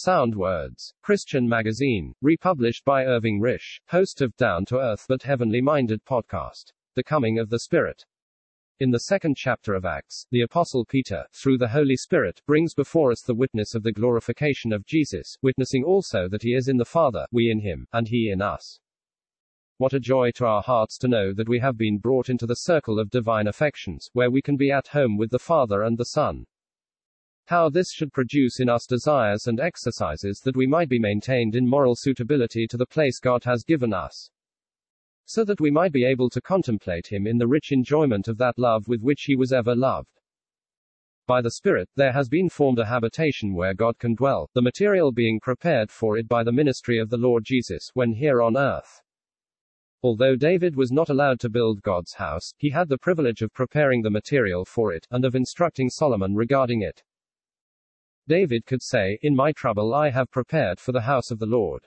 Sound Words, Christian Magazine, republished by Irving Risch, host of Down to Earth but Heavenly Minded podcast. The Coming of the Spirit. In the second chapter of Acts, the Apostle Peter, through the Holy Spirit, brings before us the witness of the glorification of Jesus, witnessing also that he is in the Father, we in him, and he in us. What a joy to our hearts to know that we have been brought into the circle of divine affections, where we can be at home with the Father and the Son. How this should produce in us desires and exercises that we might be maintained in moral suitability to the place God has given us so that we might be able to contemplate him in the rich enjoyment of that love with which he was ever loved. By the Spirit, there has been formed a habitation where God can dwell, the material being prepared for it by the ministry of the Lord Jesus, when here on earth. Although David was not allowed to build God's house, he had the privilege of preparing the material for it, and of instructing Solomon regarding it. David could say, In my trouble I have prepared for the house of the Lord.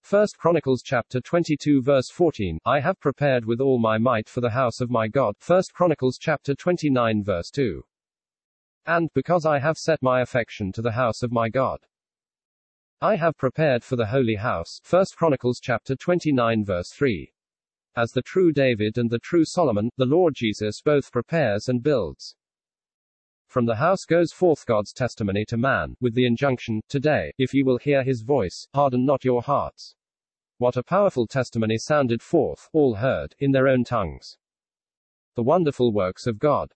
First Chronicles chapter 22 verse 14, I have prepared with all my might for the house of my God. First Chronicles chapter 29 verse 2. And, because I have set my affection to the house of my God. I have prepared for the holy house. First Chronicles chapter 29 verse 3. As the true David and the true Solomon, the Lord Jesus both prepares and builds. From the house goes forth God's testimony to man, with the injunction, Today, if ye will hear his voice, harden not your hearts. What a powerful testimony sounded forth, all heard, in their own tongues. The wonderful works of God.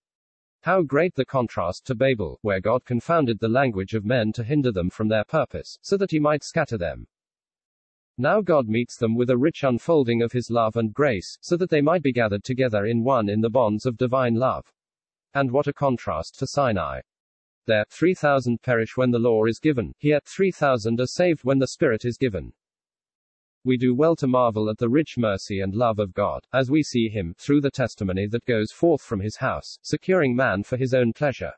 How great the contrast to Babel, where God confounded the language of men to hinder them from their purpose, so that he might scatter them. Now God meets them with a rich unfolding of his love and grace, so that they might be gathered together in one in the bonds of divine love. And what a contrast to Sinai. There, 3,000 perish when the law is given, here, 3,000 are saved when the Spirit is given. We do well to marvel at the rich mercy and love of God, as we see Him, through the testimony that goes forth from His house, securing man for His own pleasure.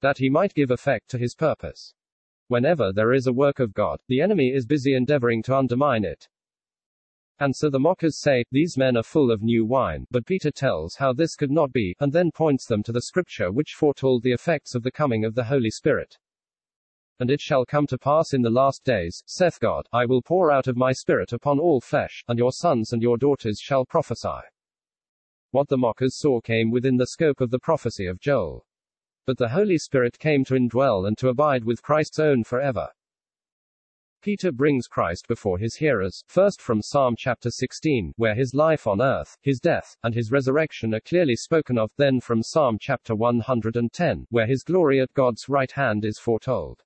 That He might give effect to His purpose. Whenever there is a work of God, the enemy is busy endeavoring to undermine it. And so the mockers say, These men are full of new wine, but Peter tells how this could not be, and then points them to the scripture which foretold the effects of the coming of the Holy Spirit. And it shall come to pass in the last days, saith God, I will pour out of my Spirit upon all flesh, and your sons and your daughters shall prophesy. What the mockers saw came within the scope of the prophecy of Joel. But the Holy Spirit came to indwell and to abide with Christ's own forever. Peter brings Christ before his hearers, first from Psalm chapter 16, where his life on earth, his death, and his resurrection are clearly spoken of, then from Psalm chapter 110, where his glory at God's right hand is foretold.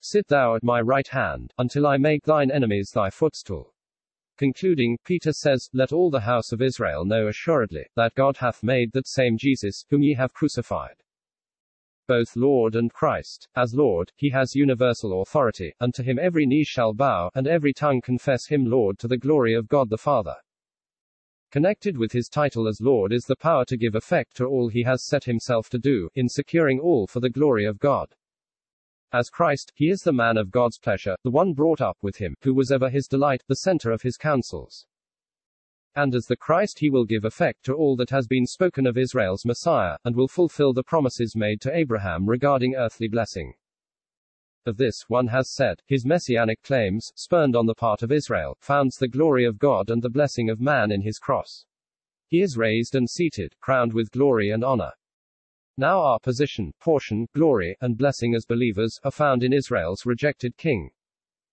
Sit thou at my right hand, until I make thine enemies thy footstool. Concluding, Peter says, Let all the house of Israel know assuredly, that God hath made that same Jesus, whom ye have crucified both Lord and Christ. As Lord, he has universal authority, and to him every knee shall bow, and every tongue confess him Lord to the glory of God the Father. Connected with his title as Lord is the power to give effect to all he has set himself to do, in securing all for the glory of God. As Christ, he is the man of God's pleasure, the one brought up with him, who was ever his delight, the center of his counsels. And as the Christ he will give effect to all that has been spoken of Israel's Messiah, and will fulfill the promises made to Abraham regarding earthly blessing. Of this, one has said, his messianic claims, spurned on the part of Israel, founds the glory of God and the blessing of man in his cross. He is raised and seated, crowned with glory and honor. Now our position, portion, glory, and blessing as believers, are found in Israel's rejected king.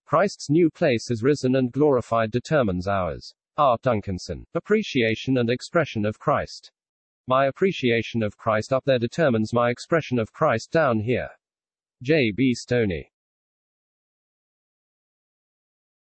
Christ's new place is risen and glorified determines ours. Art Duncanson. Appreciation and expression of Christ. My appreciation of Christ up there determines my expression of Christ down here. J. B. Stoney.